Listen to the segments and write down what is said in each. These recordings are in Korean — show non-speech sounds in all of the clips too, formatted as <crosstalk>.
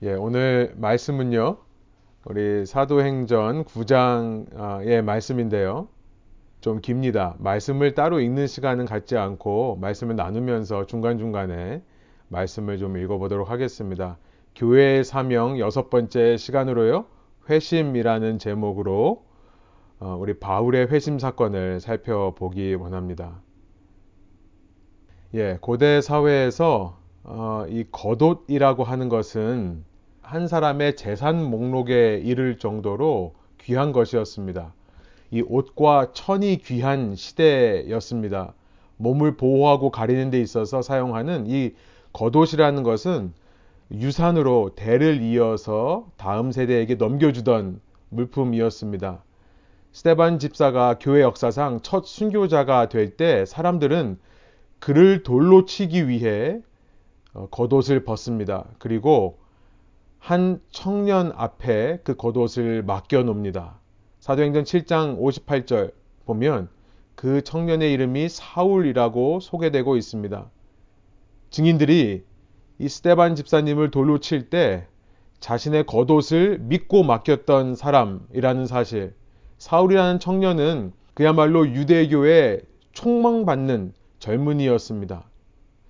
예, 오늘 말씀은요. 우리 사도행전 9장의 말씀인데요. 좀 깁니다. 말씀을 따로 읽는 시간은 갖지 않고 말씀을 나누면서 중간중간에 말씀을 좀 읽어보도록 하겠습니다. 교회의 사명 여섯 번째 시간으로요. 회심이라는 제목으로 어, 우리 바울의 회심 사건을 살펴보기 원합니다. 예, 고대 사회에서 어, 이 겉옷이라고 하는 것은 한 사람의 재산 목록에 이를 정도로 귀한 것이었습니다. 이 옷과 천이 귀한 시대였습니다. 몸을 보호하고 가리는 데 있어서 사용하는 이 겉옷이라는 것은 유산으로 대를 이어서 다음 세대에게 넘겨주던 물품이었습니다. 스테반 집사가 교회 역사상 첫 순교자가 될 때 사람들은 그를 돌로 치기 위해 어, 겉옷을 벗습니다. 그리고 한 청년 앞에 그 겉옷을 맡겨 놓습니다. 사도행전 7장 58절 보면 그 청년의 이름이 사울이라고 소개되고 있습니다. 증인들이 이 스테반 집사님을 돌로 칠 때 자신의 겉옷을 믿고 맡겼던 사람이라는 사실. 사울이라는 청년은 그야말로 유대교의 총망받는 젊은이였습니다.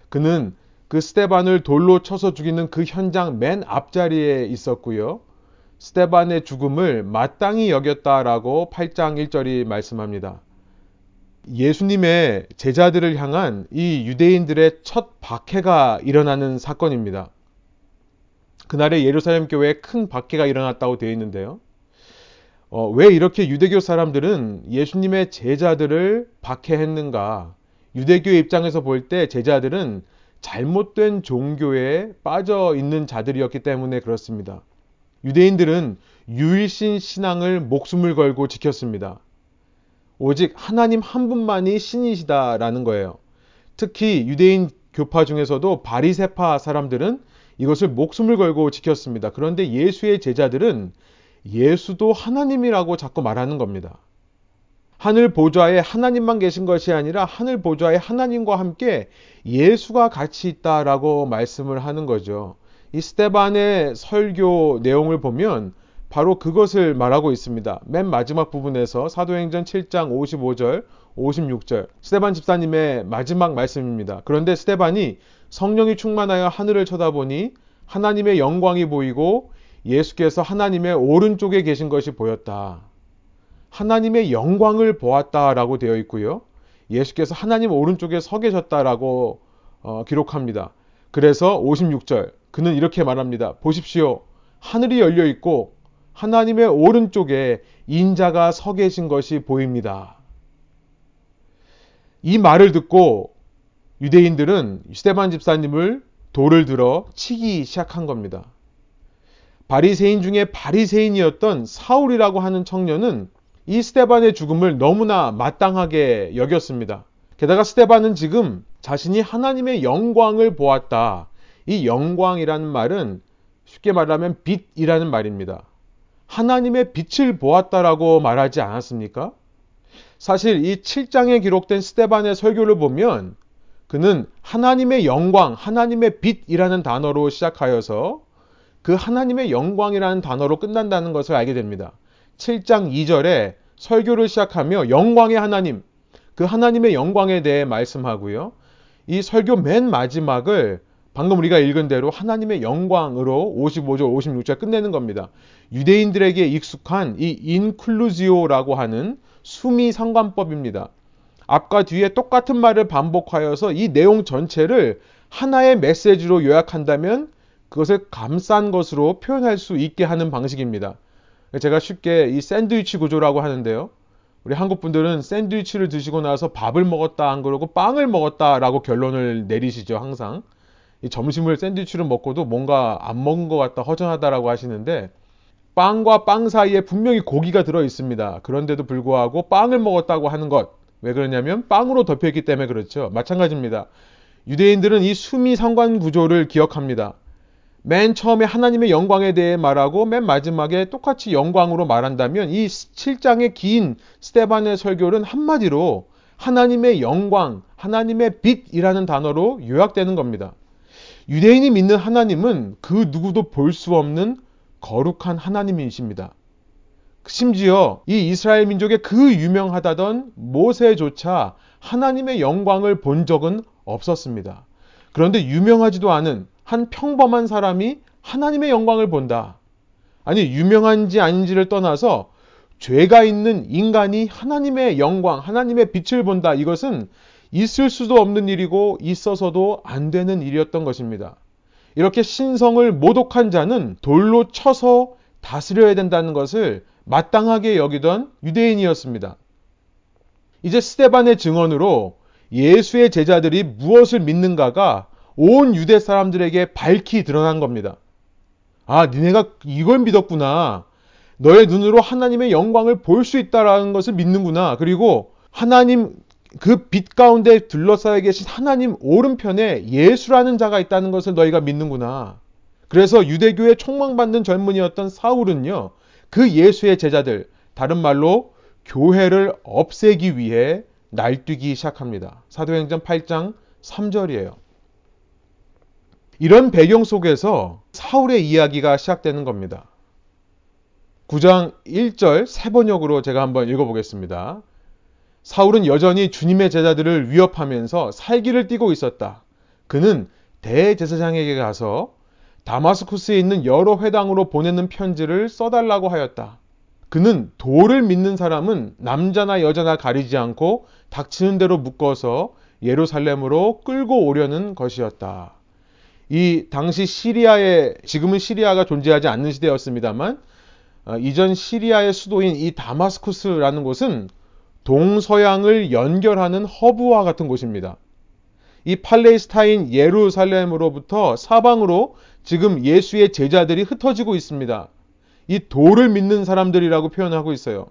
그는 그 스테반을 돌로 쳐서 죽이는 그 현장 맨 앞자리에 있었고요. 스테반의 죽음을 마땅히 여겼다라고 8장 1절이 말씀합니다. 예수님의 제자들을 향한 이 유대인들의 첫 박해가 일어나는 사건입니다. 그날에 예루살렘 교회에 큰 박해가 일어났다고 되어 있는데요. 어, 왜 이렇게 유대교 사람들은 예수님의 제자들을 박해했는가? 유대교 입장에서 볼 때 제자들은 잘못된 종교에 빠져 있는 자들이었기 때문에 그렇습니다. 유대인들은 유일신 신앙을 목숨을 걸고 지켰습니다. 오직 하나님 한 분만이 신이시다라는 거예요. 특히 유대인 교파 중에서도 바리세파 사람들은 이것을 목숨을 걸고 지켰습니다. 그런데 예수의 제자들은 예수도 하나님이라고 자꾸 말하는 겁니다. 하늘 보좌에 하나님만 계신 것이 아니라 하늘 보좌에 하나님과 함께 예수가 같이 있다라고 말씀을 하는 거죠. 이 스테반의 설교 내용을 보면 바로 그것을 말하고 있습니다. 맨 마지막 부분에서 사도행전 7장 55절, 56절. 스테반 집사님의 마지막 말씀입니다. 그런데 스테반이 성령이 충만하여 하늘을 쳐다보니 하나님의 영광이 보이고 예수께서 하나님의 오른쪽에 계신 것이 보였다. 하나님의 영광을 보았다라고 되어 있고요. 예수께서 하나님 오른쪽에 서 계셨다라고 어, 기록합니다. 그래서 56절 그는 이렇게 말합니다. 보십시오. 하늘이 열려 있고 하나님의 오른쪽에 인자가 서 계신 것이 보입니다. 이 말을 듣고 유대인들은 스테반 집사님을 돌을 들어 치기 시작한 겁니다. 바리새인 중에 바리새인이었던 사울이라고 하는 청년은 이 스테반의 죽음을 너무나 마땅하게 여겼습니다. 게다가 스테반은 지금 자신이 하나님의 영광을 보았다. 이 영광이라는 말은 쉽게 말하면 빛이라는 말입니다. 하나님의 빛을 보았다라고 말하지 않았습니까? 사실 이 7장에 기록된 스테반의 설교를 보면 그는 하나님의 영광, 하나님의 빛이라는 단어로 시작하여서 그 하나님의 영광이라는 단어로 끝난다는 것을 알게 됩니다. 7장 2절에 설교를 시작하며 영광의 하나님, 그 하나님의 영광에 대해 말씀하고요. 이 설교 맨 마지막을 방금 우리가 읽은 대로 하나님의 영광으로 55절, 56절 끝내는 겁니다. 유대인들에게 익숙한 이 인클루지오라고 하는 수미 상관법입니다. 앞과 뒤에 똑같은 말을 반복하여서 이 내용 전체를 하나의 메시지로 요약한다면 그것을 감싼 것으로 표현할 수 있게 하는 방식입니다. 제가 쉽게 이 샌드위치 구조라고 하는데요. 우리 한국 분들은 샌드위치를 드시고 나서 밥을 먹었다 안 그러고 빵을 먹었다라고 결론을 내리시죠 항상. 이 점심을 샌드위치를 먹고도 뭔가 안 먹은 것 같다 허전하다라고 하시는데 빵과 빵 사이에 분명히 고기가 들어 있습니다. 그런데도 불구하고 빵을 먹었다고 하는 것. 왜 그러냐면 빵으로 덮여 있기 때문에 그렇죠. 마찬가지입니다. 유대인들은 이 수미 상관 구조를 기억합니다. 맨 처음에 하나님의 영광에 대해 말하고 맨 마지막에 똑같이 영광으로 말한다면 이 7장의 긴 스테반의 설교는 한마디로 하나님의 영광, 하나님의 빛이라는 단어로 요약되는 겁니다. 유대인이 믿는 하나님은 그 누구도 볼 수 없는 거룩한 하나님이십니다. 심지어 이 이스라엘 민족의 그 유명하다던 모세조차 하나님의 영광을 본 적은 없었습니다. 그런데 유명하지도 않은 한 평범한 사람이 하나님의 영광을 본다. 아니, 유명한지 아닌지를 떠나서 죄가 있는 인간이 하나님의 영광, 하나님의 빛을 본다. 이것은 있을 수도 없는 일이고 있어서도 안 되는 일이었던 것입니다. 이렇게 신성을 모독한 자는 돌로 쳐서 다스려야 된다는 것을 마땅하게 여기던 유대인이었습니다. 이제 스테반의 증언으로 예수의 제자들이 무엇을 믿는가가 온 유대 사람들에게 밝히 드러난 겁니다. 아, 니네가 이걸 믿었구나. 너의 눈으로 하나님의 영광을 볼 수 있다라는 것을 믿는구나. 그리고 하나님 그 빛 가운데 둘러싸여 계신 하나님 오른편에 예수라는 자가 있다는 것을 너희가 믿는구나. 그래서 유대교의 총망받는 젊은이였던 사울은요, 그 예수의 제자들, 다른 말로 교회를 없애기 위해 날뛰기 시작합니다. 사도행전 8장 3절이에요. 이런 배경 속에서 사울의 이야기가 시작되는 겁니다. 9장 1절 세 번역으로 제가 한번 읽어보겠습니다. 사울은 여전히 주님의 제자들을 위협하면서 살기를 띠고 있었다. 그는 대제사장에게 가서 다마스쿠스에 있는 여러 회당으로 보내는 편지를 써달라고 하였다. 그는 도를 믿는 사람은 남자나 여자나 가리지 않고 닥치는 대로 묶어서 예루살렘으로 끌고 오려는 것이었다. 이 당시 시리아에 지금은 시리아가 존재하지 않는 시대였습니다만 어, 이전 시리아의 수도인 이 다마스쿠스라는 곳은 동서양을 연결하는 허브와 같은 곳입니다. 이 팔레스타인 예루살렘으로부터 사방으로 지금 예수의 제자들이 흩어지고 있습니다. 이 도를 믿는 사람들이라고 표현하고 있어요.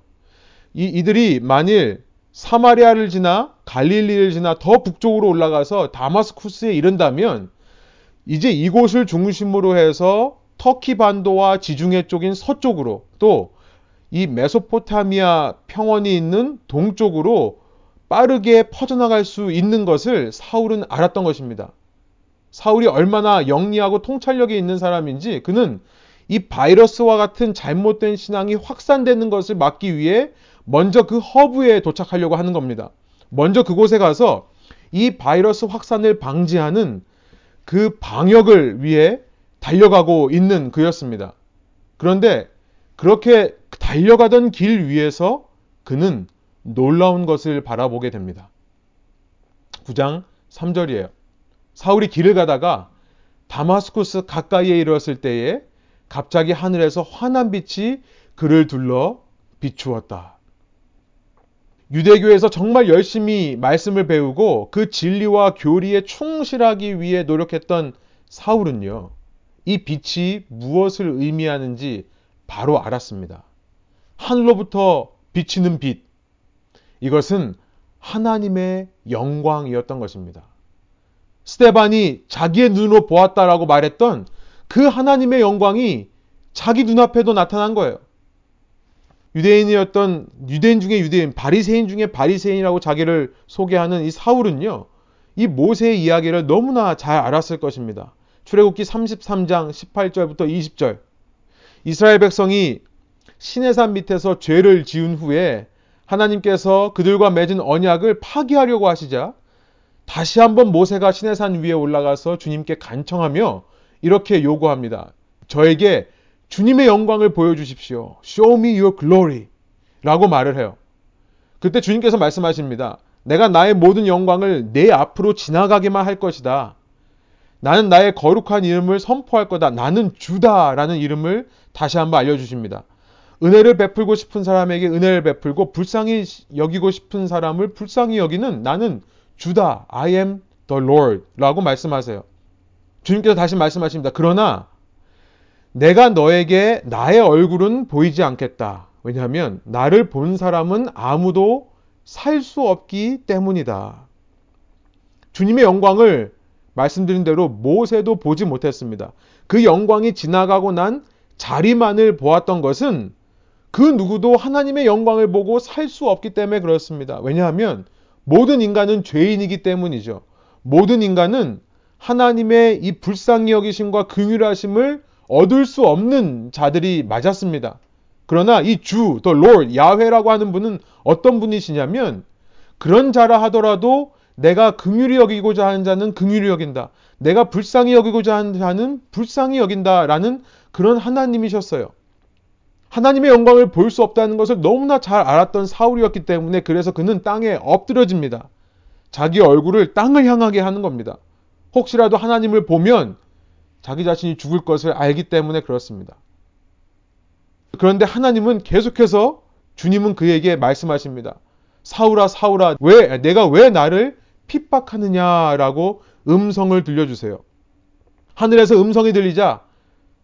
이, 이들이 만일 사마리아를 지나 갈릴리를 지나 더 북쪽으로 올라가서 다마스쿠스에 이른다면 이제 이곳을 중심으로 해서 터키 반도와 지중해 쪽인 서쪽으로 또 이 메소포타미아 평원이 있는 동쪽으로 빠르게 퍼져나갈 수 있는 것을 사울은 알았던 것입니다. 사울이 얼마나 영리하고 통찰력이 있는 사람인지 그는 이 바이러스와 같은 잘못된 신앙이 확산되는 것을 막기 위해 먼저 그 허브에 도착하려고 하는 겁니다. 먼저 그곳에 가서 이 바이러스 확산을 방지하는 그 방역을 위해 달려가고 있는 그였습니다. 그런데 그렇게 달려가던 길 위에서 그는 놀라운 것을 바라보게 됩니다. 9장 3절이에요. 사울이 길을 가다가 다마스쿠스 가까이에 이르렀을 때에 갑자기 하늘에서 환한 빛이 그를 둘러 비추었다. 유대교에서 정말 열심히 말씀을 배우고 그 진리와 교리에 충실하기 위해 노력했던 사울은요, 이 빛이 무엇을 의미하는지 바로 알았습니다. 하늘로부터 비치는 빛. 이것은 하나님의 영광이었던 것입니다. 스테반이 자기의 눈으로 보았다라고 말했던 그 하나님의 영광이 자기 눈앞에도 나타난 거예요. 유대인이었던 유대인 중에 유대인, 바리새인 중에 바리새인이라고 자기를 소개하는 이 사울은요. 이 모세의 이야기를 너무나 잘 알았을 것입니다. 출애굽기 33장 18절부터 20절. 이스라엘 백성이 시내산 밑에서 죄를 지은 후에 하나님께서 그들과 맺은 언약을 파기하려고 하시자 다시 한번 모세가 시내산 위에 올라가서 주님께 간청하며 이렇게 요구합니다. 저에게 주님의 영광을 보여주십시오. Show me your glory. 라고 말을 해요. 그때 주님께서 말씀하십니다. 내가 나의 모든 영광을 내 앞으로 지나가게만 할 것이다. 나는 나의 거룩한 이름을 선포할 거다. 나는 주다. 라는 이름을 다시 한번 알려주십니다. 은혜를 베풀고 싶은 사람에게 은혜를 베풀고 불쌍히 여기고 싶은 사람을 불쌍히 여기는 나는 주다. I am the Lord. 라고 말씀하세요. 주님께서 다시 말씀하십니다. 그러나 내가 너에게 나의 얼굴은 보이지 않겠다. 왜냐하면 나를 본 사람은 아무도 살 수 없기 때문이다. 주님의 영광을 말씀드린 대로 모세도 보지 못했습니다. 그 영광이 지나가고 난 자리만을 보았던 것은 그 누구도 하나님의 영광을 보고 살 수 없기 때문에 그렇습니다. 왜냐하면 모든 인간은 죄인이기 때문이죠. 모든 인간은 하나님의 이 불쌍히 여기심과 긍휼하심을 얻을 수 없는 자들이 맞았습니다. 그러나 이 주, 더 롤, 야훼라고 하는 분은 어떤 분이시냐면 그런 자라 하더라도 내가 긍휼히 여기고자 하는 자는 긍휼히 여긴다. 내가 불쌍히 여기고자 하는 자는 불쌍히 여긴다라는 그런 하나님이셨어요. 하나님의 영광을 볼 수 없다는 것을 너무나 잘 알았던 사울이었기 때문에 그래서 그는 땅에 엎드려집니다. 자기 얼굴을 땅을 향하게 하는 겁니다. 혹시라도 하나님을 보면 자기 자신이 죽을 것을 알기 때문에 그렇습니다. 그런데 하나님은 계속해서 주님은 그에게 말씀하십니다. 사울아, 사울아, 왜, 내가 왜 나를 핍박하느냐라고 음성을 들려주세요. 하늘에서 음성이 들리자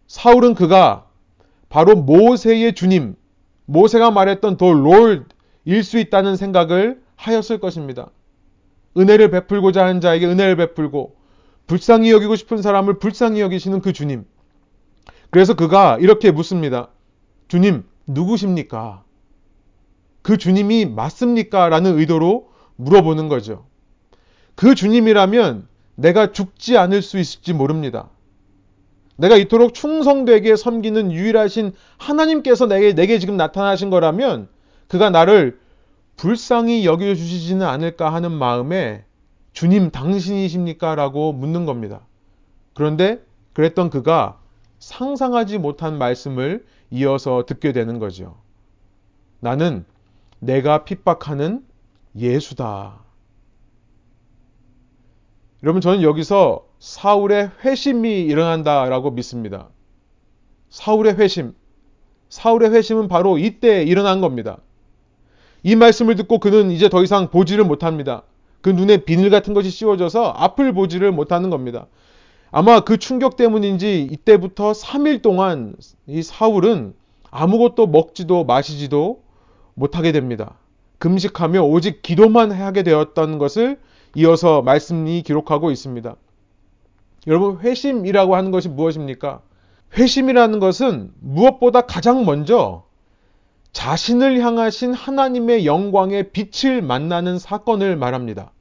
사울은 그가 바로 모세의 주님, 모세가 말했던 더 롤일 수 있다는 생각을 하였을 것입니다. 은혜를 베풀고자 하는 자에게 은혜를 베풀고 불쌍히 여기고 싶은 사람을 불쌍히 여기시는 그 주님. 그래서 그가 이렇게 묻습니다. 주님, 누구십니까? 그 주님이 맞습니까? 라는 의도로 물어보는 거죠. 그 주님이라면 내가 죽지 않을 수 있을지 모릅니다. 내가 이토록 충성되게 섬기는 유일하신 하나님께서 내게, 내게 지금 나타나신 거라면 그가 나를 불쌍히 여겨주시지는 않을까 하는 마음에 주님 당신이십니까? 라고 묻는 겁니다. 그런데 그랬던 그가 상상하지 못한 말씀을 이어서 듣게 되는 거죠. 나는 내가 핍박하는 예수다. 여러분, 저는 여기서 사울의 회심이 일어난다라고 믿습니다. 사울의 회심. 사울의 회심은 바로 이때 일어난 겁니다. 이 말씀을 듣고 그는 이제 더 이상 보지를 못합니다. 그 눈에 비늘 같은 것이 씌워져서 앞을 보지를 못하는 겁니다. 아마 그 충격 때문인지 이때부터 3일 동안 이 사울은 아무것도 먹지도 마시지도 못하게 됩니다. 금식하며 오직 기도만 하게 되었던 것을 이어서 말씀이 기록하고 있습니다. 여러분, 회심이라고 하는 것이 무엇입니까? 회심이라는 것은 무엇보다 가장 먼저 자신을 향하신 하나님의 영광의 빛을 만나는 사건을 말합니다.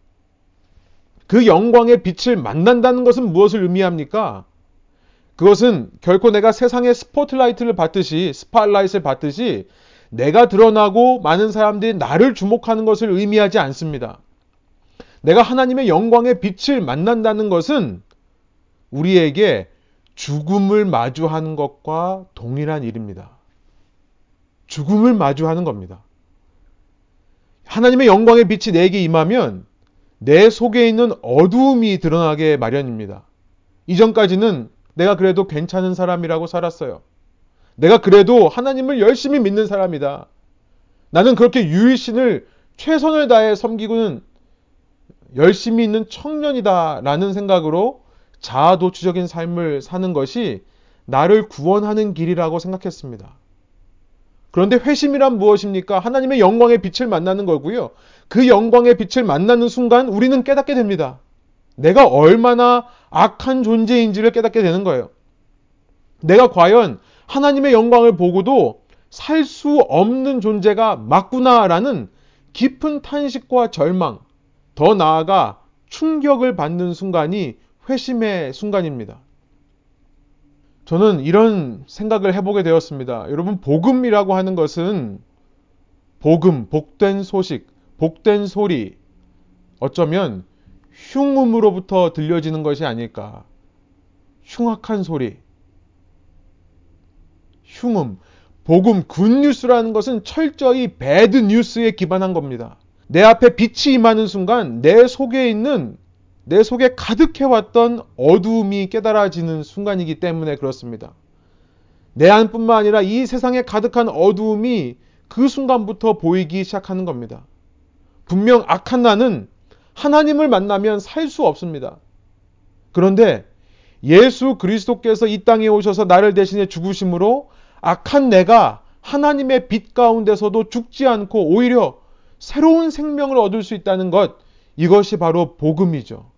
그 영광의 빛을 만난다는 것은 무엇을 의미합니까? 그것은 결코 내가 세상의 스포트라이트를 받듯이, 스팟라이트를 받듯이 내가 드러나고 많은 사람들이 나를 주목하는 것을 의미하지 않습니다. 내가 하나님의 영광의 빛을 만난다는 것은 우리에게 죽음을 마주하는 것과 동일한 일입니다. 죽음을 마주하는 겁니다. 하나님의 영광의 빛이 내게 임하면 내 속에 있는 어두움이 드러나게 마련입니다. 이전까지는 내가 그래도 괜찮은 사람이라고 살았어요. 내가 그래도 하나님을 열심히 믿는 사람이다. 나는 그렇게 유일신을 최선을 다해 섬기고는 열심히 있는 청년이다. 라는 생각으로 자아도취적인 삶을 사는 것이 나를 구원하는 길이라고 생각했습니다. 그런데 회심이란 무엇입니까? 하나님의 영광의 빛을 만나는 거고요. 그 영광의 빛을 만나는 순간 우리는 깨닫게 됩니다. 내가 얼마나 악한 존재인지를 깨닫게 되는 거예요. 내가 과연 하나님의 영광을 보고도 살 수 없는 존재가 맞구나라는 깊은 탄식과 절망, 더 나아가 충격을 받는 순간이 회심의 순간입니다. 저는 이런 생각을 해보게 되었습니다. 여러분, 복음이라고 하는 것은 복음, 복된 소식, 복된 소리, 어쩌면 흉음으로부터 들려지는 것이 아닐까. 흉악한 소리. 흉음. 복음, 굿뉴스라는 것은 철저히 배드 뉴스에 기반한 겁니다. 내 앞에 빛이 임하는 순간 내 속에 있는 내 속에 가득해왔던 어두움이 깨달아지는 순간이기 때문에 그렇습니다. 내 안뿐만 아니라 이 세상에 가득한 어두움이 그 순간부터 보이기 시작하는 겁니다. 분명 악한 나는 하나님을 만나면 살 수 없습니다. 그런데 예수 그리스도께서 이 땅에 오셔서 나를 대신해 죽으심으로 악한 내가 하나님의 빛 가운데서도 죽지 않고 오히려 새로운 생명을 얻을 수 있다는 것, 이것이 바로 복음이죠.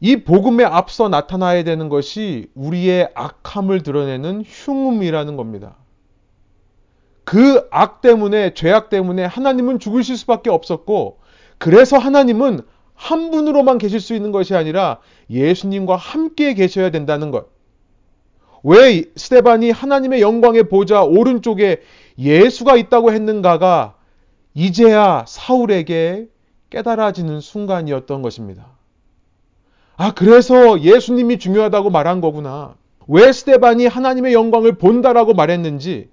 이 복음에 앞서 나타나야 되는 것이 우리의 악함을 드러내는 흉음이라는 겁니다. 그 악 때문에, 죄악 때문에 하나님은 죽으실 수밖에 없었고, 그래서 하나님은 한 분으로만 계실 수 있는 것이 아니라 예수님과 함께 계셔야 된다는 것. 왜 스테반이 하나님의 영광의 보좌 오른쪽에 예수가 있다고 했는가가 이제야 사울에게 깨달아지는 순간이었던 것입니다. 아, 그래서 예수님이 중요하다고 말한 거구나. 왜 스테반이 하나님의 영광을 본다라고 말했는지,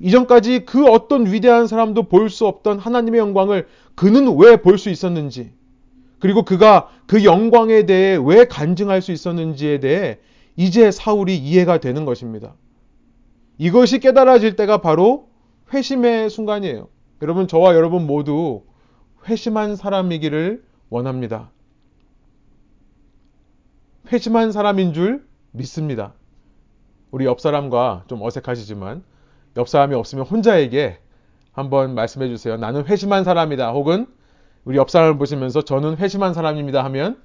이전까지 그 어떤 위대한 사람도 볼 수 없던 하나님의 영광을 그는 왜 볼 수 있었는지, 그리고 그가 그 영광에 대해 왜 간증할 수 있었는지에 대해 이제 사울이 이해가 되는 것입니다. 이것이 깨달아질 때가 바로 회심의 순간이에요. 여러분, 저와 여러분 모두 회심한 사람이기를 원합니다. 회심한 사람인 줄 믿습니다. 우리 옆 사람과 좀 어색하시지만 옆 사람이 없으면 혼자에게 한번 말씀해 주세요. 나는 회심한 사람이다. 혹은 우리 옆 사람을 보시면서 저는 회심한 사람입니다 하면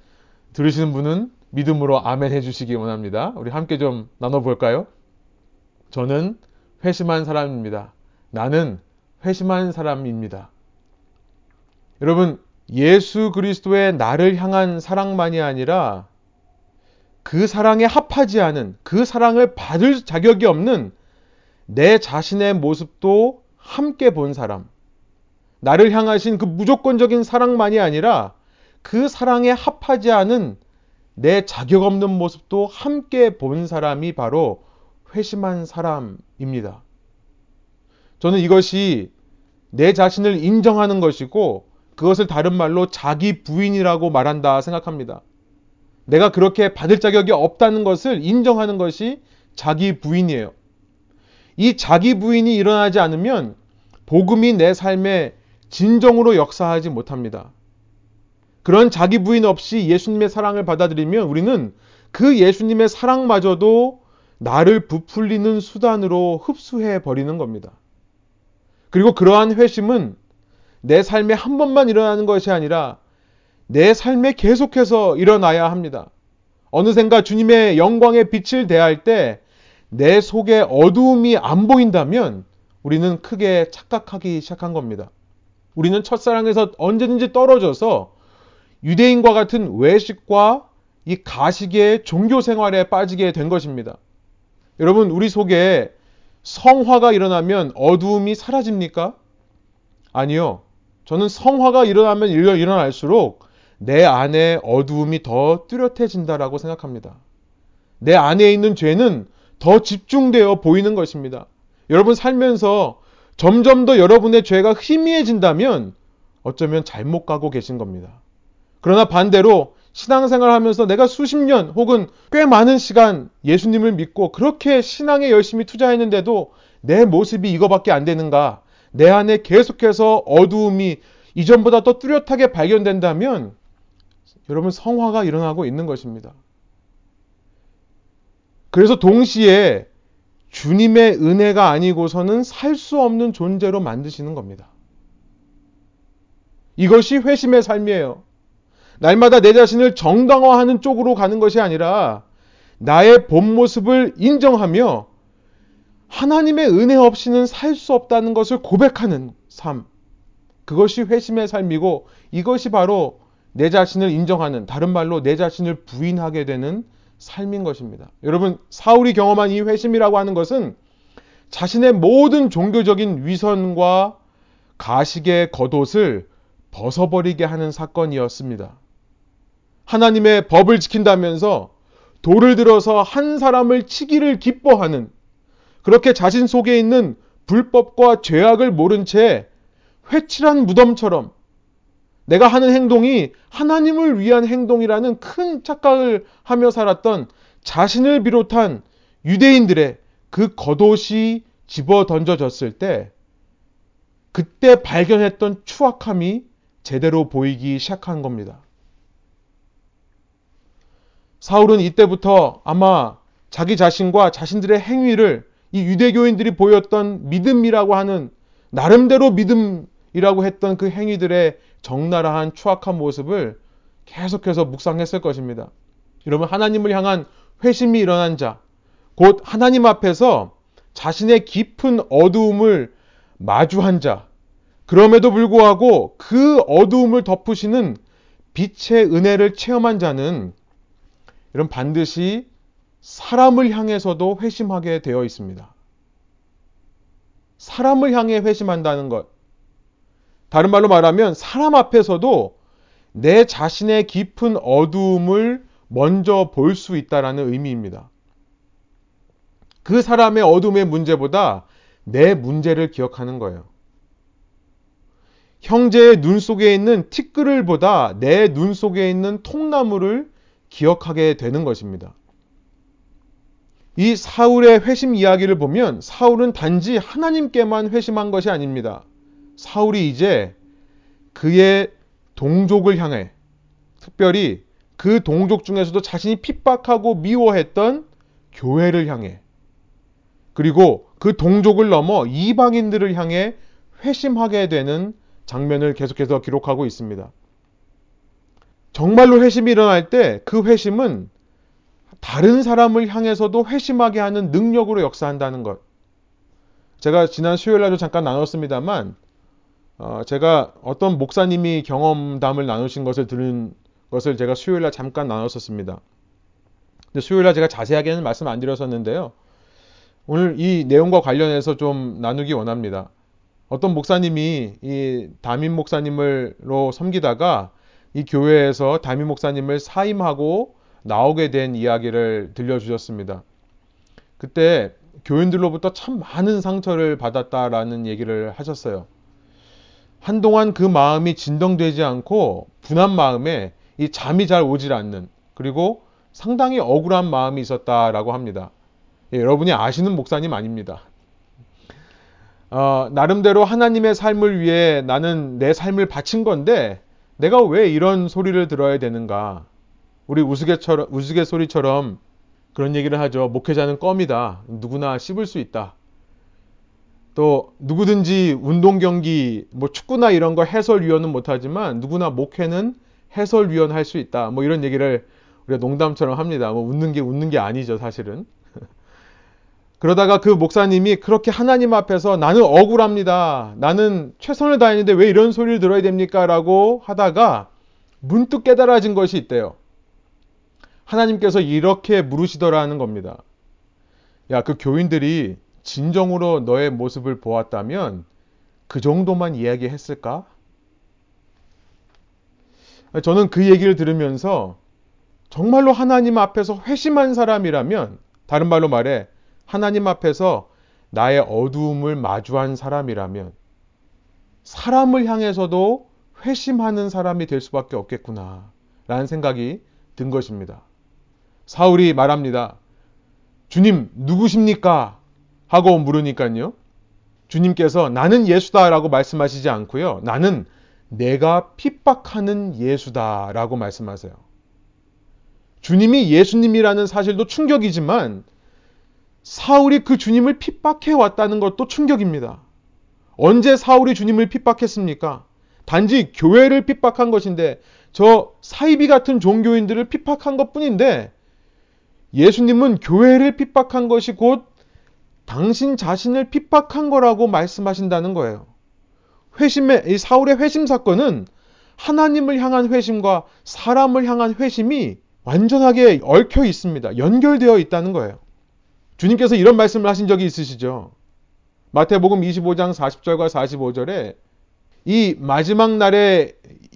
들으시는 분은 믿음으로 아멘 해주시기 원합니다. 우리 함께 좀 나눠볼까요? 저는 회심한 사람입니다. 나는 회심한 사람입니다. 여러분, 예수 그리스도의 나를 향한 사랑만이 아니라 그 사랑에 합하지 않은, 그 사랑을 받을 자격이 없는 내 자신의 모습도 함께 본 사람. 나를 향하신 그 무조건적인 사랑만이 아니라 그 사랑에 합하지 않은 내 자격 없는 모습도 함께 본 사람이 바로 회심한 사람입니다. 저는 이것이 내 자신을 인정하는 것이고 그것을 다른 말로 자기 부인이라고 말한다 생각합니다. 내가 그렇게 받을 자격이 없다는 것을 인정하는 것이 자기 부인이에요. 이 자기 부인이 일어나지 않으면 복음이 내 삶에 진정으로 역사하지 못합니다. 그런 자기 부인 없이 예수님의 사랑을 받아들이면 우리는 그 예수님의 사랑마저도 나를 부풀리는 수단으로 흡수해 버리는 겁니다. 그리고 그러한 회심은 내 삶에 한 번만 일어나는 것이 아니라 내 삶에 계속해서 일어나야 합니다. 어느샌가 주님의 영광의 빛을 대할 때 내 속에 어두움이 안 보인다면 우리는 크게 착각하기 시작한 겁니다. 우리는 첫사랑에서 언제든지 떨어져서 유대인과 같은 외식과 이 가식의 종교 생활에 빠지게 된 것입니다. 여러분, 우리 속에 성화가 일어나면 어두움이 사라집니까? 아니요. 저는 성화가 일어나면 일어날수록 내 안에 어두움이 더 뚜렷해진다라고 생각합니다. 내 안에 있는 죄는 더 집중되어 보이는 것입니다. 여러분 살면서 점점 더 여러분의 죄가 희미해진다면 어쩌면 잘못 가고 계신 겁니다. 그러나 반대로 신앙생활 하면서 내가 수십 년 혹은 꽤 많은 시간 예수님을 믿고 그렇게 신앙에 열심히 투자했는데도 내 모습이 이거밖에 안 되는가? 내 안에 계속해서 어두움이 이전보다 더 뚜렷하게 발견된다면 여러분 성화가 일어나고 있는 것입니다. 그래서 동시에 주님의 은혜가 아니고서는 살 수 없는 존재로 만드시는 겁니다. 이것이 회심의 삶이에요. 날마다 내 자신을 정당화하는 쪽으로 가는 것이 아니라 나의 본 모습을 인정하며 하나님의 은혜 없이는 살 수 없다는 것을 고백하는 삶. 그것이 회심의 삶이고 이것이 바로 내 자신을 인정하는 다른 말로 내 자신을 부인하게 되는 삶인 것입니다. 여러분, 사울이 경험한 이 회심이라고 하는 것은 자신의 모든 종교적인 위선과 가식의 겉옷을 벗어버리게 하는 사건이었습니다. 하나님의 법을 지킨다면서 돌을 들어서 한 사람을 치기를 기뻐하는 그렇게 자신 속에 있는 불법과 죄악을 모른 채 회칠한 무덤처럼 내가 하는 행동이 하나님을 위한 행동이라는 큰 착각을 하며 살았던 자신을 비롯한 유대인들의 그 겉옷이 집어 던져졌을 때 그때 발견했던 추악함이 제대로 보이기 시작한 겁니다. 사울은 이때부터 아마 자기 자신과 자신들의 행위를 이 유대교인들이 보였던 믿음이라고 하는 나름대로 믿음이라고 했던 그 행위들의 적나라한 추악한 모습을 계속해서 묵상했을 것입니다. 여러분 하나님을 향한 회심이 일어난 자, 곧 하나님 앞에서 자신의 깊은 어두움을 마주한 자, 그럼에도 불구하고 그 어두움을 덮으시는 빛의 은혜를 체험한 자는 이런 반드시 사람을 향해서도 회심하게 되어 있습니다. 사람을 향해 회심한다는 것. 다른 말로 말하면 사람 앞에서도 내 자신의 깊은 어두움을 먼저 볼 수 있다라는 의미입니다. 그 사람의 어둠의 문제보다 내 문제를 기억하는 거예요. 형제의 눈 속에 있는 티끌을 보다 내 눈 속에 있는 통나무를 기억하게 되는 것입니다. 이 사울의 회심 이야기를 보면 사울은 단지 하나님께만 회심한 것이 아닙니다. 사울이 이제 그의 동족을 향해 특별히 그 동족 중에서도 자신이 핍박하고 미워했던 교회를 향해 그리고 그 동족을 넘어 이방인들을 향해 회심하게 되는 장면을 계속해서 기록하고 있습니다. 정말로 회심이 일어날 때 그 회심은 다른 사람을 향해서도 회심하게 하는 능력으로 역사한다는 것. 제가 지난 수요일 날도 잠깐 나눴습니다만, 어, 제가 어떤 목사님이 경험담을 나누신 것을 들은 것을 제가 수요일 날 잠깐 나눴었습니다. 근데 수요일 날 제가 자세하게는 말씀 안 드렸었는데요. 오늘 이 내용과 관련해서 좀 나누기 원합니다. 어떤 목사님이 이 담임 목사님을로 섬기다가 이 교회에서 담임 목사님을 사임하고 나오게 된 이야기를 들려주셨습니다. 그때 교인들로부터 참 많은 상처를 받았다라는 얘기를 하셨어요. 한동안 그 마음이 진정되지 않고 분한 마음에 이 잠이 잘 오질 않는 그리고 상당히 억울한 마음이 있었다라고 합니다. 예, 여러분이 아시는 목사님 아닙니다. 어, 나름대로 하나님의 삶을 위해 나는 내 삶을 바친 건데 내가 왜 이런 소리를 들어야 되는가? 우리 우스갯처럼, 우스갯소리처럼 그런 얘기를 하죠. 목회자는 껌이다. 누구나 씹을 수 있다. 또 누구든지 운동 경기, 뭐 축구나 이런 거 해설위원은 못하지만 누구나 목회는 해설위원 할 수 있다. 뭐 이런 얘기를 우리가 농담처럼 합니다. 뭐 웃는 게 웃는 게 아니죠, 사실은. <laughs> 그러다가 그 목사님이 그렇게 하나님 앞에서 나는 억울합니다. 나는 최선을 다했는데 왜 이런 소리를 들어야 됩니까? 라고 하다가 문득 깨달아진 것이 있대요. 하나님께서 이렇게 물으시더라는 겁니다. 야, 그 교인들이 진정으로 너의 모습을 보았다면 그 정도만 이야기했을까? 저는 그 얘기를 들으면서 정말로 하나님 앞에서 회심한 사람이라면 다른 말로 말해 하나님 앞에서 나의 어두움을 마주한 사람이라면 사람을 향해서도 회심하는 사람이 될 수밖에 없겠구나 라는 생각이 든 것입니다. 사울이 말합니다. 주님, 누구십니까? 하고 물으니까요. 주님께서 나는 예수다라고 말씀하시지 않고요. 나는 내가 핍박하는 예수다라고 말씀하세요. 주님이 예수님이라는 사실도 충격이지만 사울이 그 주님을 핍박해 왔다는 것도 충격입니다. 언제 사울이 주님을 핍박했습니까? 단지 교회를 핍박한 것인데 저 사이비 같은 종교인들을 핍박한 것 뿐인데 예수님은 교회를 핍박한 것이 곧 당신 자신을 핍박한 거라고 말씀하신다는 거예요. 회심의, 이 사울의 회심 사건은 하나님을 향한 회심과 사람을 향한 회심이 완전하게 얽혀 있습니다. 연결되어 있다는 거예요. 주님께서 이런 말씀을 하신 적이 있으시죠? 마태복음 25장 40절과 45절에 이 마지막 날에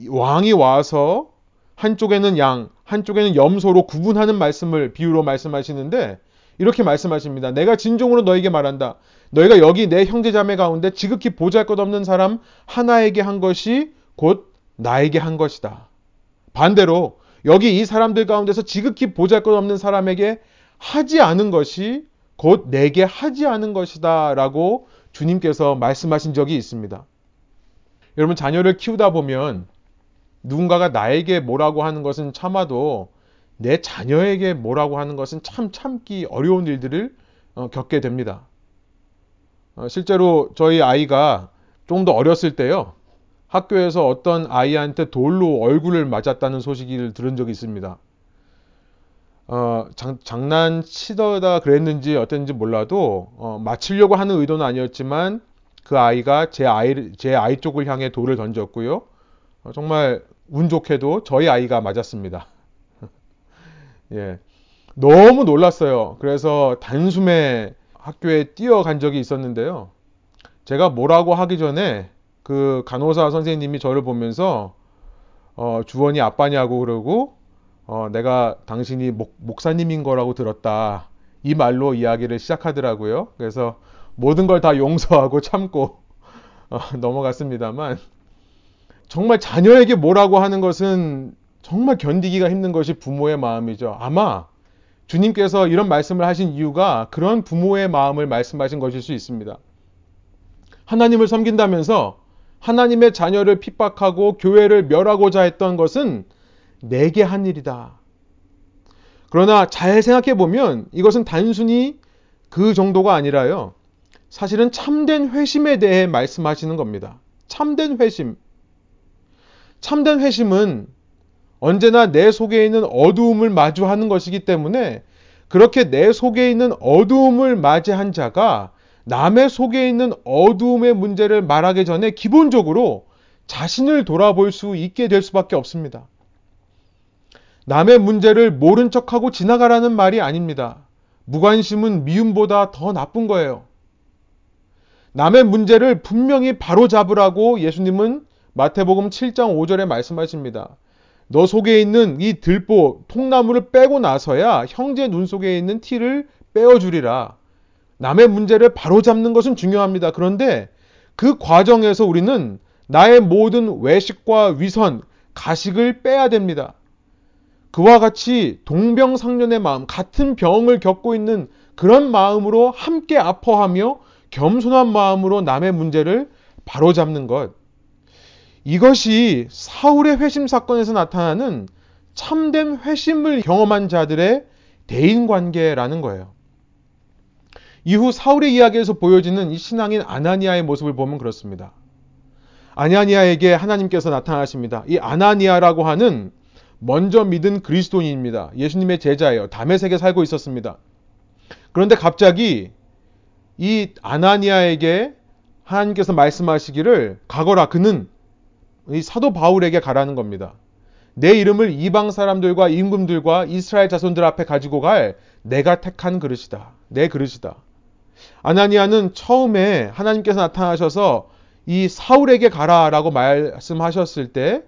왕이 와서 한쪽에는 양, 한쪽에는 염소로 구분하는 말씀을 비유로 말씀하시는데 이렇게 말씀하십니다. 내가 진정으로 너에게 말한다. 너희가 여기 내 형제자매 가운데 지극히 보잘것없는 사람 하나에게 한 것이 곧 나에게 한 것이다. 반대로 여기 이 사람들 가운데서 지극히 보잘것없는 사람에게 하지 않은 것이 곧 내게 하지 않은 것이다. 라고 주님께서 말씀하신 적이 있습니다. 여러분, 자녀를 키우다 보면 누군가가 나에게 뭐라고 하는 것은 참아도 내 자녀에게 뭐라고 하는 것은 참 참기 어려운 일들을 어, 겪게 됩니다. 어, 실제로 저희 아이가 좀 더 어렸을 때요. 학교에서 어떤 아이한테 돌로 얼굴을 맞았다는 소식을 들은 적이 있습니다. 어, 장, 장난치다가 그랬는지 어땠는지 몰라도 어, 맞추려고 하는 의도는 아니었지만 그 아이가 제 아이 제 아이 쪽을 향해 돌을 던졌고요. 어, 정말 운 좋게도 저희 아이가 맞았습니다. 예. 너무 놀랐어요. 그래서 단숨에 학교에 뛰어간 적이 있었는데요. 제가 뭐라고 하기 전에 그 간호사 선생님이 저를 보면서 어, 주원이 아빠냐고 그러고 어, 내가 당신이 목, 목사님인 거라고 들었다. 이 말로 이야기를 시작하더라고요. 그래서 모든 걸 다 용서하고 참고 어, 넘어갔습니다만 정말 자녀에게 뭐라고 하는 것은 정말 견디기가 힘든 것이 부모의 마음이죠. 아마 주님께서 이런 말씀을 하신 이유가 그런 부모의 마음을 말씀하신 것일 수 있습니다. 하나님을 섬긴다면서 하나님의 자녀를 핍박하고 교회를 멸하고자 했던 것은 내게 한 일이다. 그러나 잘 생각해 보면 이것은 단순히 그 정도가 아니라요. 사실은 참된 회심에 대해 말씀하시는 겁니다. 참된 회심. 참된 회심은 언제나 내 속에 있는 어두움을 마주하는 것이기 때문에 그렇게 내 속에 있는 어두움을 맞이한 자가 남의 속에 있는 어두움의 문제를 말하기 전에 기본적으로 자신을 돌아볼 수 있게 될 수밖에 없습니다. 남의 문제를 모른 척하고 지나가라는 말이 아닙니다. 무관심은 미움보다 더 나쁜 거예요. 남의 문제를 분명히 바로 잡으라고 예수님은 마태복음 7장 5절에 말씀하십니다. 너 속에 있는 이 들보, 통나무를 빼고 나서야 형제 눈 속에 있는 티를 빼어주리라. 남의 문제를 바로잡는 것은 중요합니다. 그런데 그 과정에서 우리는 나의 모든 외식과 위선, 가식을 빼야 됩니다. 그와 같이 동병상련의 마음, 같은 병을 겪고 있는 그런 마음으로 함께 아파하며 겸손한 마음으로 남의 문제를 바로잡는 것. 이것이 사울의 회심 사건에서 나타나는 참된 회심을 경험한 자들의 대인 관계라는 거예요. 이후 사울의 이야기에서 보여지는 이 신앙인 아나니아의 모습을 보면 그렇습니다. 아나니아에게 하나님께서 나타나십니다. 이 아나니아라고 하는 먼저 믿은 그리스도인입니다. 예수님의 제자예요. 담에색에 살고 있었습니다. 그런데 갑자기 이 아나니아에게 하나님께서 말씀하시기를 가거라 그는 이 사도 바울에게 가라는 겁니다. 내 이름을 이방 사람들과 임금들과 이스라엘 자손들 앞에 가지고 갈 내가 택한 그릇이다. 내 그릇이다. 아나니아는 처음에 하나님께서 나타나셔서 이 사울에게 가라라고 말씀하셨을 때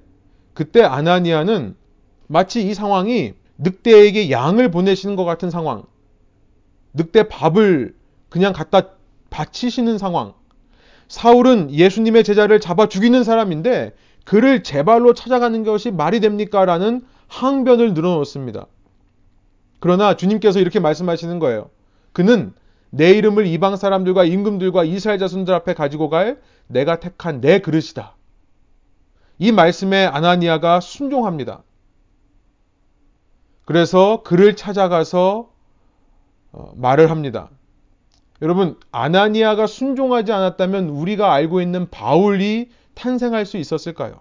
그때 아나니아는 마치 이 상황이 늑대에게 양을 보내시는 것 같은 상황. 늑대 밥을 그냥 갖다 바치시는 상황. 사울은 예수님의 제자를 잡아 죽이는 사람인데 그를 제발로 찾아가는 것이 말이 됩니까? 라는 항변을 늘어놓습니다. 그러나 주님께서 이렇게 말씀하시는 거예요. 그는 내 이름을 이방 사람들과 임금들과 이스라엘 자손들 앞에 가지고 갈 내가 택한 내 그릇이다. 이 말씀에 아나니아가 순종합니다. 그래서 그를 찾아가서 어, 말을 합니다. 여러분, 아나니아가 순종하지 않았다면 우리가 알고 있는 바울이 탄생할 수 있었을까요?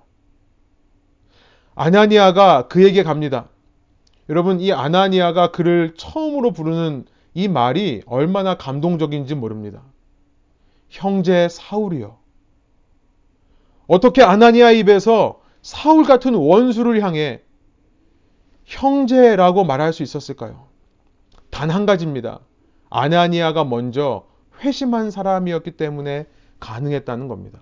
아나니아가 그에게 갑니다. 여러분, 이 아나니아가 그를 처음으로 부르는 이 말이 얼마나 감동적인지 모릅니다. 형제 사울이요. 어떻게 아나니아 입에서 사울 같은 원수를 향해 형제라고 말할 수 있었을까요? 단 한 가지입니다. 아나니아가 먼저 회심한 사람이었기 때문에 가능했다는 겁니다.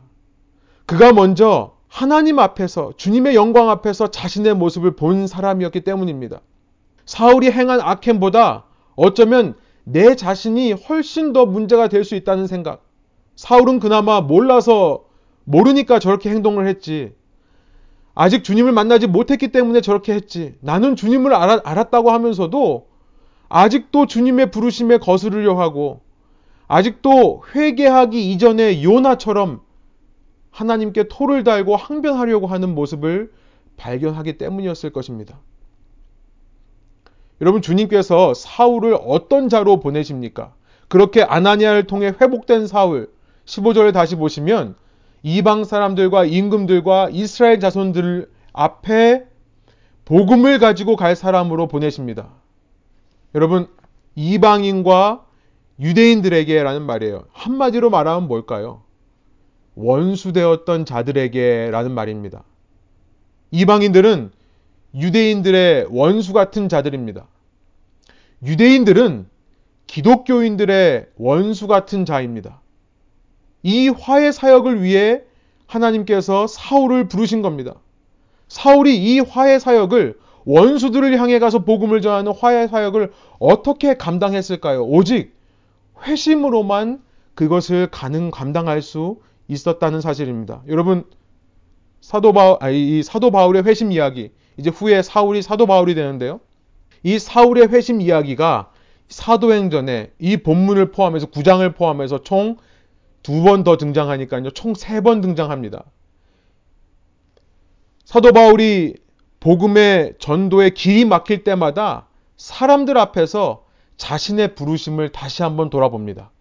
그가 먼저 하나님 앞에서 주님의 영광 앞에서 자신의 모습을 본 사람이었기 때문입니다. 사울이 행한 악행보다 어쩌면 내 자신이 훨씬 더 문제가 될 수 있다는 생각. 사울은 그나마 몰라서 모르니까 저렇게 행동을 했지. 아직 주님을 만나지 못했기 때문에 저렇게 했지. 나는 주님을 알았, 알았다고 하면서도 아직도 주님의 부르심에 거스르려 하고 아직도 회개하기 이전에 요나처럼 하나님께 토를 달고 항변하려고 하는 모습을 발견하기 때문이었을 것입니다. 여러분 주님께서 사울을 어떤 자로 보내십니까? 그렇게 아나니아를 통해 회복된 사울 15절을 다시 보시면 이방 사람들과 임금들과 이스라엘 자손들 앞에 복음을 가지고 갈 사람으로 보내십니다. 여러분 이방인과 유대인들에게라는 말이에요. 한마디로 말하면 뭘까요? 원수되었던 자들에게라는 말입니다. 이방인들은 유대인들의 원수 같은 자들입니다. 유대인들은 기독교인들의 원수 같은 자입니다. 이 화해 사역을 위해 하나님께서 사울을 부르신 겁니다. 사울이 이 화해 사역을 원수들을 향해 가서 복음을 전하는 화해 사역을 어떻게 감당했을까요? 오직 회심으로만 그것을 가능 감당할 수 있었다는 사실입니다. 여러분 사도 바울 이 사도 바울의 회심 이야기 이제 후에 사울이 사도 바울이 되는데요. 이 사울의 회심 이야기가 사도행전에 이 본문을 포함해서 9장을 포함해서 총 두 번 더 등장하니까요. 총 세 번 등장합니다. 사도 바울이 복음의 전도에 길이 막힐 때마다 사람들 앞에서 자신의 부르심을 다시 한번 돌아봅니다.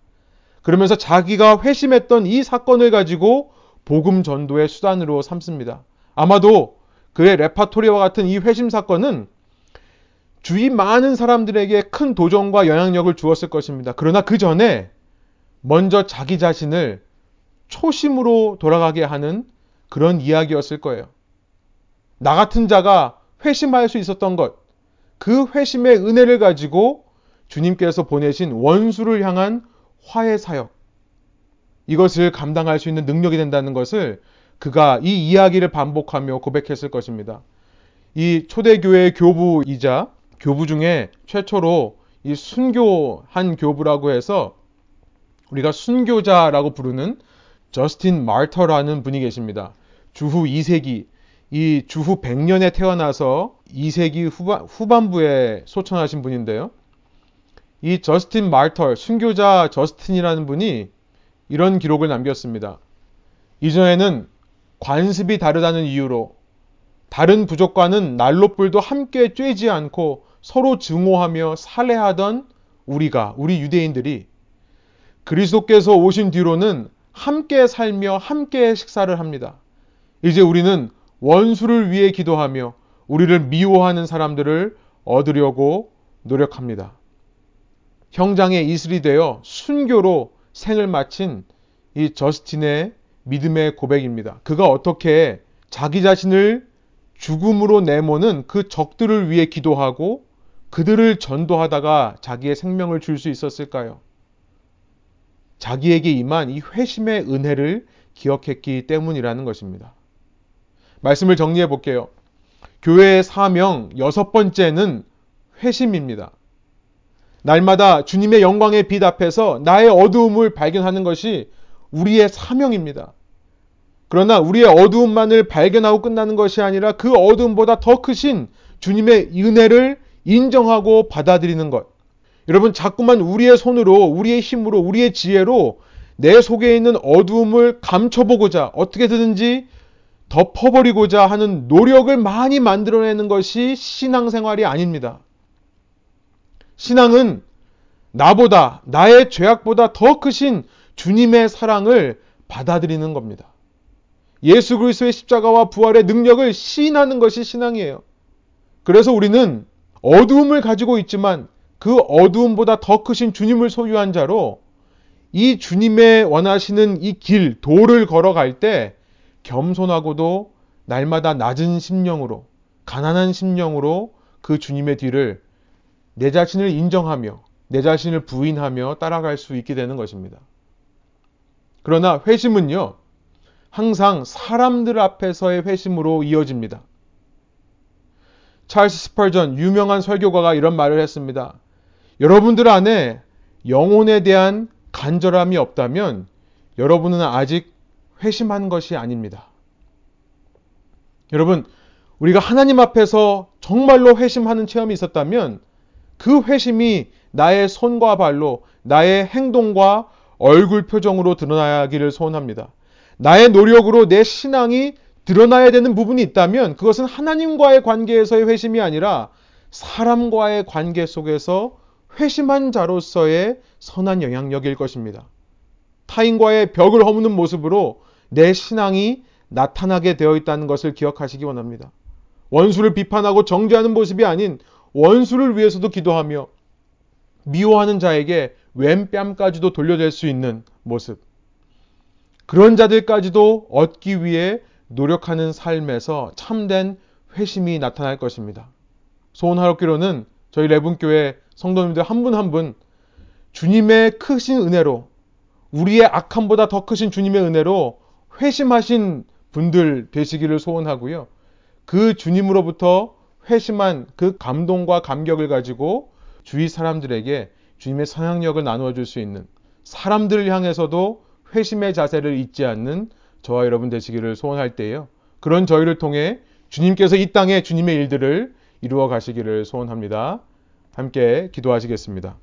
그러면서 자기가 회심했던 이 사건을 가지고 복음 전도의 수단으로 삼습니다. 아마도 그의 레파토리와 같은 이 회심 사건은 주위 많은 사람들에게 큰 도전과 영향력을 주었을 것입니다. 그러나 그 전에 먼저 자기 자신을 초심으로 돌아가게 하는 그런 이야기였을 거예요. 나 같은 자가 회심할 수 있었던 것, 그 회심의 은혜를 가지고 주님께서 보내신 원수를 향한 화해 사역, 이것을 감당할 수 있는 능력이 된다는 것을 그가 이 이야기를 반복하며 고백했을 것입니다. 이 초대교회 교부이자 교부 중에 최초로 이 순교한 교부라고 해서 우리가 순교자라고 부르는 저스틴 마터라는 분이 계십니다. 주후 2세기, 이 주후 100년에 태어나서 2세기 후반, 후반부에 소천하신 분인데요. 이 저스틴 마터, 순교자 저스틴이라는 분이 이런 기록을 남겼습니다. 이전에는 관습이 다르다는 이유로 다른 부족과는 난로불도 함께 쬐지 않고 서로 증오하며 살해하던 우리가, 우리 유대인들이 그리스도께서 오신 뒤로는 함께 살며 함께 식사를 합니다. 이제 우리는 원수를 위해 기도하며 우리를 미워하는 사람들을 얻으려고 노력합니다. 형장의 이슬이 되어 순교로 생을 마친 이 저스틴의 믿음의 고백입니다. 그가 어떻게 자기 자신을 죽음으로 내모는 그 적들을 위해 기도하고 그들을 전도하다가 자기의 생명을 줄 수 있었을까요? 자기에게 임한 이 회심의 은혜를 기억했기 때문이라는 것입니다. 말씀을 정리해 볼게요. 교회의 사명 여섯 번째는 회심입니다. 날마다 주님의 영광의 빛 앞에서 나의 어두움을 발견하는 것이 우리의 사명입니다. 그러나 우리의 어두움만을 발견하고 끝나는 것이 아니라 그 어두움보다 더 크신 주님의 은혜를 인정하고 받아들이는 것. 여러분, 자꾸만 우리의 손으로, 우리의 힘으로, 우리의 지혜로 내 속에 있는 어두움을 감춰보고자, 어떻게든지 덮어버리고자 하는 노력을 많이 만들어내는 것이 신앙생활이 아닙니다. 신앙은 나보다, 나의 죄악보다 더 크신 주님의 사랑을 받아들이는 겁니다. 예수 그리스도의 십자가와 부활의 능력을 시인하는 것이 신앙이에요. 그래서 우리는 어두움을 가지고 있지만 그 어두움보다 더 크신 주님을 소유한 자로 이 주님의 원하시는 이 길, 도를 걸어갈 때 겸손하고도 날마다 낮은 심령으로, 가난한 심령으로 그 주님의 뒤를 내 자신을 인정하며 내 자신을 부인하며 따라갈 수 있게 되는 것입니다. 그러나 회심은요, 항상 사람들 앞에서의 회심으로 이어집니다. 찰스 스펄전 유명한 설교가가 이런 말을 했습니다. 여러분들 안에 영혼에 대한 간절함이 없다면 여러분은 아직 회심한 것이 아닙니다. 여러분, 우리가 하나님 앞에서 정말로 회심하는 체험이 있었다면 그 회심이 나의 손과 발로, 나의 행동과 얼굴 표정으로 드러나기를 소원합니다. 나의 노력으로 내 신앙이 드러나야 되는 부분이 있다면 그것은 하나님과의 관계에서의 회심이 아니라 사람과의 관계 속에서 회심한 자로서의 선한 영향력일 것입니다. 타인과의 벽을 허무는 모습으로 내 신앙이 나타나게 되어 있다는 것을 기억하시기 원합니다. 원수를 비판하고 정죄하는 모습이 아닌 원수를 위해서도 기도하며 미워하는 자에게 왼 뺨까지도 돌려댈 수 있는 모습. 그런 자들까지도 얻기 위해 노력하는 삶에서 참된 회심이 나타날 것입니다. 소원하옵기로는 저희 레분교회 성도님들 한 분 한 분 주님의 크신 은혜로 우리의 악함보다 더 크신 주님의 은혜로 회심하신 분들 되시기를 소원하고요. 그 주님으로부터 회심한 그 감동과 감격을 가지고 주위 사람들에게 주님의 상향력을 나누어 줄 수 있는 사람들을 향해서도 회심의 자세를 잊지 않는 저와 여러분 되시기를 소원할 때에요. 그런 저희를 통해 주님께서 이 땅에 주님의 일들을 이루어 가시기를 소원합니다. 함께 기도하시겠습니다.